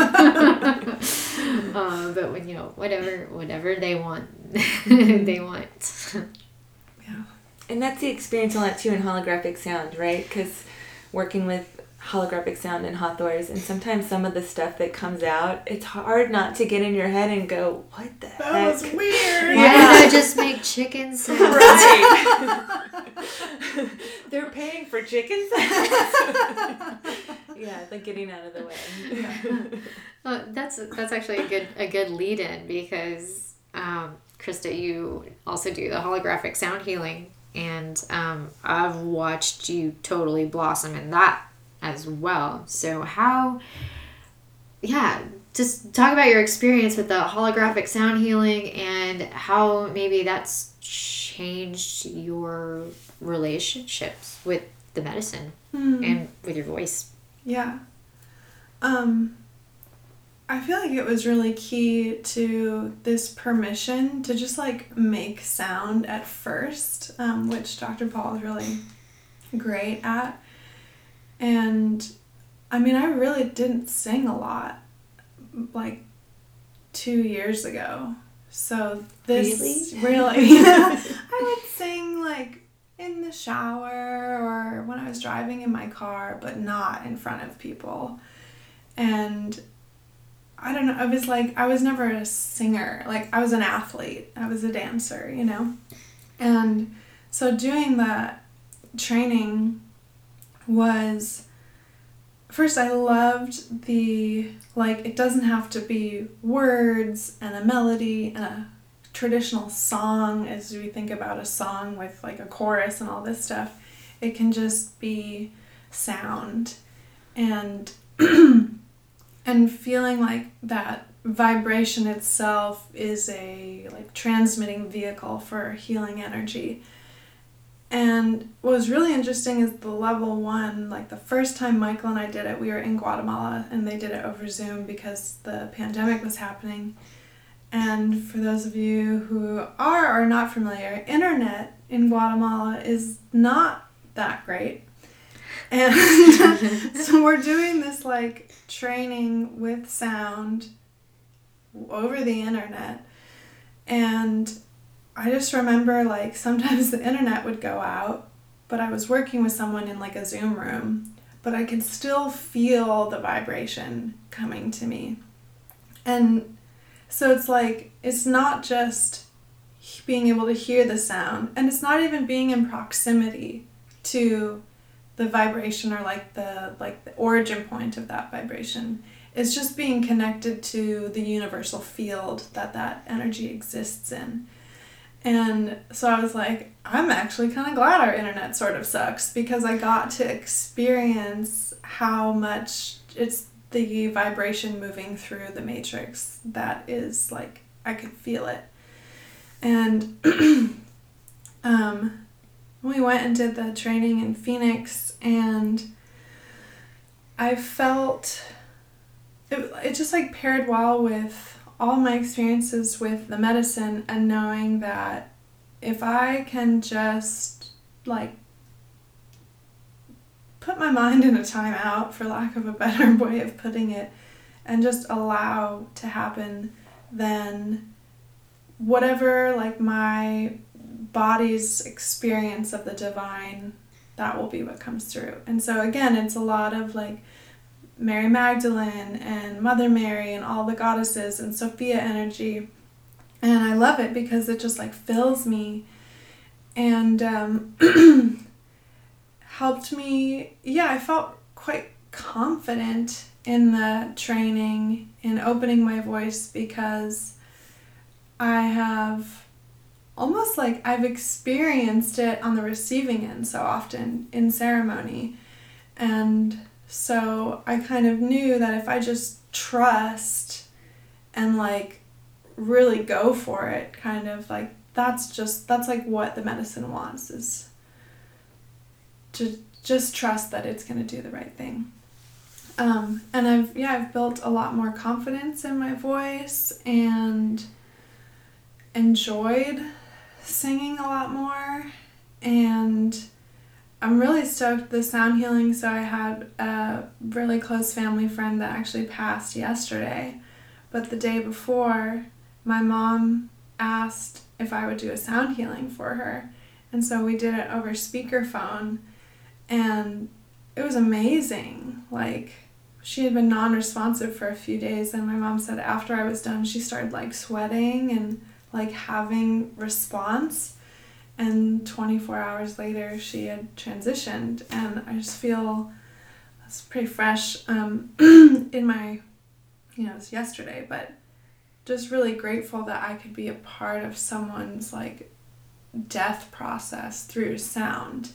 uh, but when you know, whatever, whatever they want, they want. Yeah. And that's the experience on that too in holographic sound, right? Because working with holographic sound and Hathors, and sometimes some of the stuff that comes out, it's hard not to get in your head and go, "What the That heck?" was weird. Why did I just make chicken [laughs] sounds? Right. [laughs] They're paying for chicken sounds. [laughs] yeah, like getting out of the way. Yeah. Well, that's that's actually a good a good lead in because um, Krista, you also do the holographic sound healing, and um, I've watched you totally blossom in that as well. So how, yeah, just talk about your experience with the holographic sound healing and how maybe that's changed your relationships with the medicine Hmm. and with your voice. Yeah. Um I feel like it was really key to this permission to just like make sound at first, um, which Dr. Paul is really great at. And I mean, I really didn't sing a lot like two years ago. So this really, [laughs] I would sing like in the shower or when I was driving in my car, but not in front of people. And I don't know, I was like, I was never a singer. Like, I was an athlete, I was a dancer, you know? And so doing that training was first I loved the like it doesn't have to be words and a melody and a traditional song as we think about a song with like a chorus and all this stuff. It can just be sound and [clears throat] and feeling like that vibration itself is a like transmitting vehicle for healing energy. And what was really interesting is the level one, like the first time Michael and I did it, we were in Guatemala and they did it over Zoom because the pandemic was happening. And for those of you who are or are not familiar, internet in Guatemala is not that great. And [laughs] so we're doing this like training with sound over the internet. And I just remember like sometimes the internet would go out, but I was working with someone in like a Zoom room, but I could still feel the vibration coming to me. And so it's like, it's not just being able to hear the sound, and it's not even being in proximity to the vibration or like the like the origin point of that vibration it's just being connected to the universal field that that energy exists in and so i was like i'm actually kind of glad our internet sort of sucks because i got to experience how much it's the vibration moving through the matrix that is like i could feel it. And [clears throat] um we went and did the training in Phoenix, and I felt it, it just like paired well with all my experiences with the medicine and knowing that if I can just like put my mind in a timeout, for lack of a better [laughs] way of putting it, and just allow to happen, then whatever like my body's experience of the divine that will be what comes through. And so again it's a lot of like mary magdalene and mother mary and all the goddesses and sophia energy and i love it because it just like fills me and um, [clears throat] helped me yeah i felt quite confident in the training in opening my voice because i have almost like I've experienced it on the receiving end so often in ceremony. And so I kind of knew that if I just trust and like really go for it, kind of like that's just that's like what the medicine wants is to just trust that it's going to do the right thing. Um, and I've yeah I've built a lot more confidence in my voice and enjoyed singing a lot more and I'm really stoked the sound healing. So I had a really close family friend that actually passed yesterday, but the day before, my mom asked if I would do a sound healing for her, and so we did it over speakerphone, and it was amazing. Like she had been non-responsive for a few days, and my mom said after I was done, she started like sweating and like having response and 24 hours later she had transitioned and i just feel it's pretty fresh um, [clears throat] in my you know it's yesterday but just really grateful that i could be a part of someone's like death process through sound.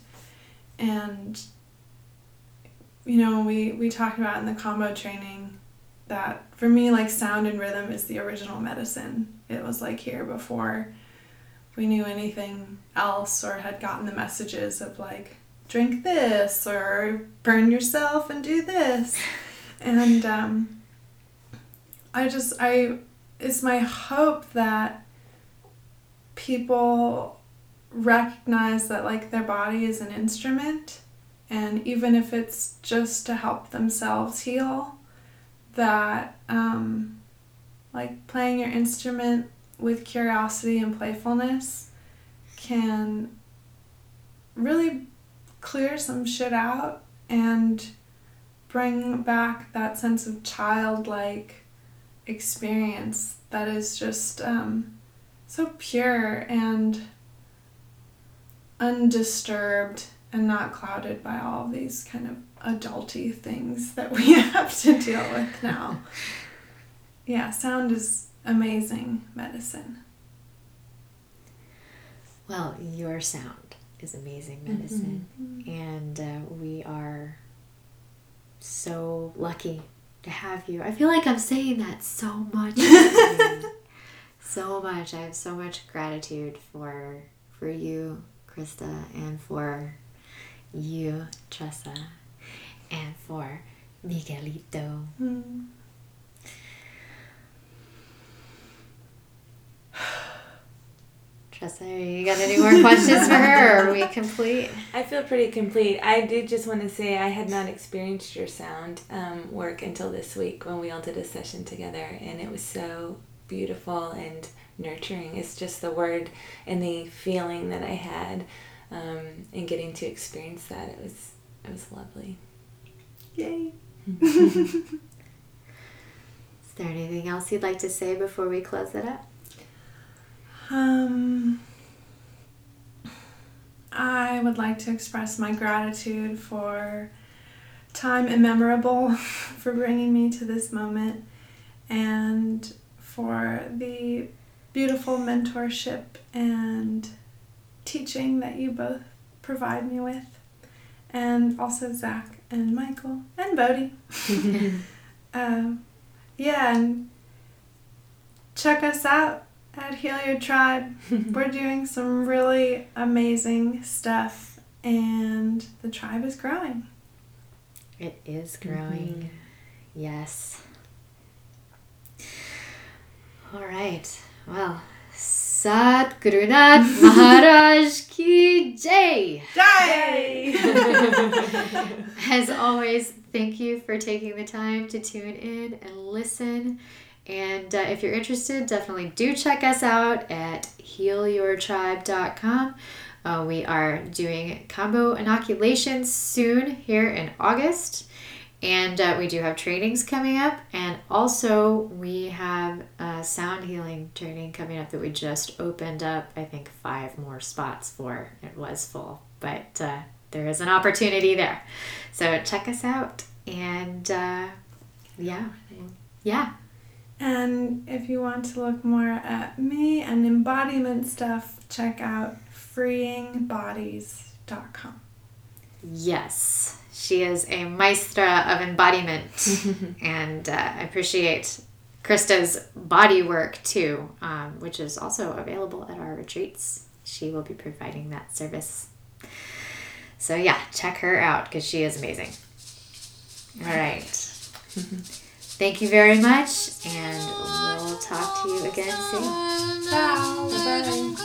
And you know we we talked about in the Kambo training that for me like sound and rhythm is the original medicine. It was like here before we knew anything else or had gotten the messages of like drink this or burn yourself and do this. [laughs] And um, i just i it's my hope that people recognize that like their body is an instrument and even if it's just to help themselves heal that um, like playing your instrument with curiosity and playfulness can really clear some shit out and bring back that sense of childlike experience that is just um, so pure and undisturbed and not clouded by all these kind of adulty things that we [laughs] have to deal with now. Yeah, sound is amazing medicine. Well, your sound is amazing medicine. Mm-hmm. And uh, we are so lucky to have you. I feel like I'm saying that so much. [laughs] so much. I have so much gratitude for for you, Krista, and for you, Tressa, and for Miguelito. Mm. Tressa, you got any more questions for her? Are we complete? I feel pretty complete. I did just want to say I had not experienced your sound um, work until this week when we all did a session together, and it was so beautiful and nurturing. It's just the word and the feeling that I had um, in getting to experience that. It was it was lovely. Yay! [laughs] Is there anything else you'd like to say before we close it up? Um, I would like to express my gratitude for time immemorable [laughs] for bringing me to this moment and for the beautiful mentorship and teaching that you both provide me with. And also Zach and Michael and Bodhi. [laughs] [laughs] um, yeah, and check us out at Heal Your Tribe. We're doing some really amazing stuff, and the tribe is growing. It is growing. Mm-hmm. Yes. All right. Well, Sat Gurunath [laughs] Maharaj ki Jai! Jai! [laughs] As always, thank you for taking the time to tune in and listen. And uh, if you're interested, definitely do check us out at healyourtribe.com. Uh, we are doing Kambo inoculations soon here in August. And uh, we do have trainings coming up. And also, we have a sound healing training coming up that we just opened up, I think, five more spots for. It was full, but uh, there is an opportunity there. So check us out. And uh, yeah, yeah. And if you want to look more at me and embodiment stuff, check out freeingbodies.com. Yes, she is a maestra of embodiment, [laughs] and uh, I appreciate Krista's body work too, um, which is also available at our retreats. She will be providing that service. So, yeah, check her out because she is amazing. All right. [laughs] Thank you very much, and we'll talk to you again soon. Bye-bye.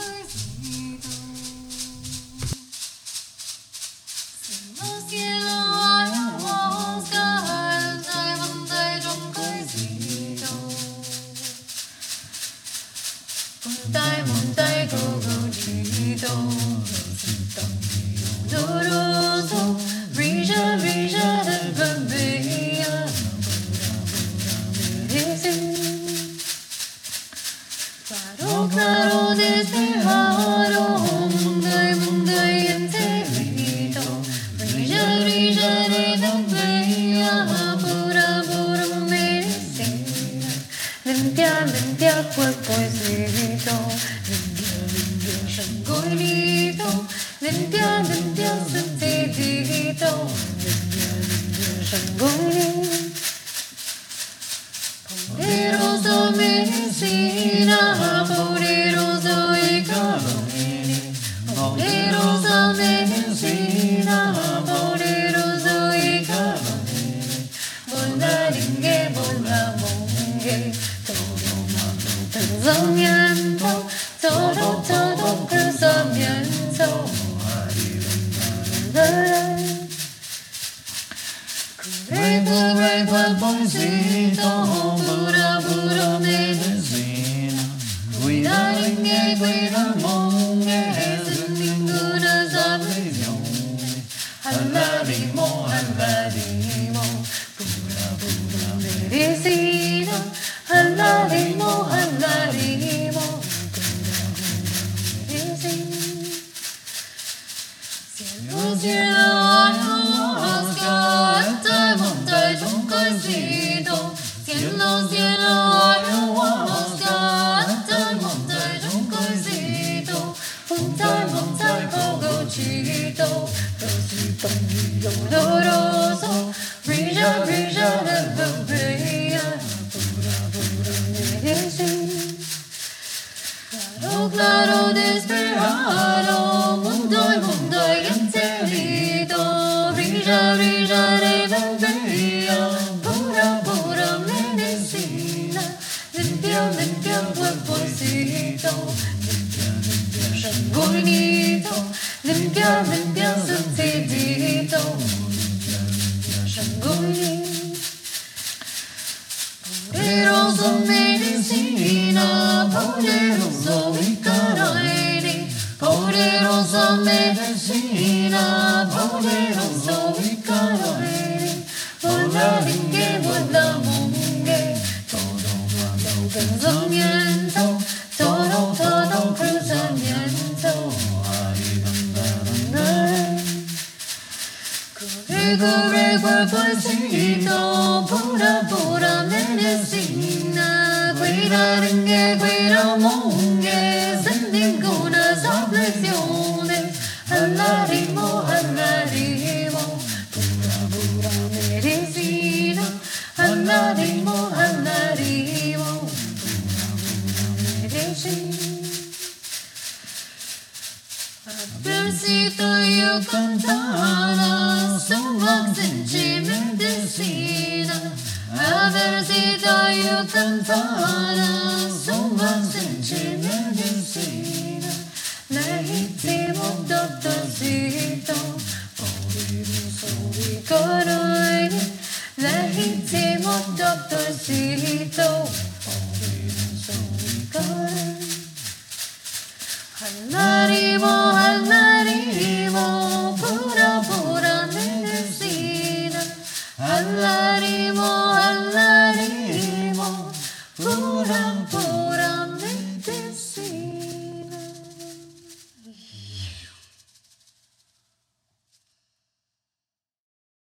Yeah.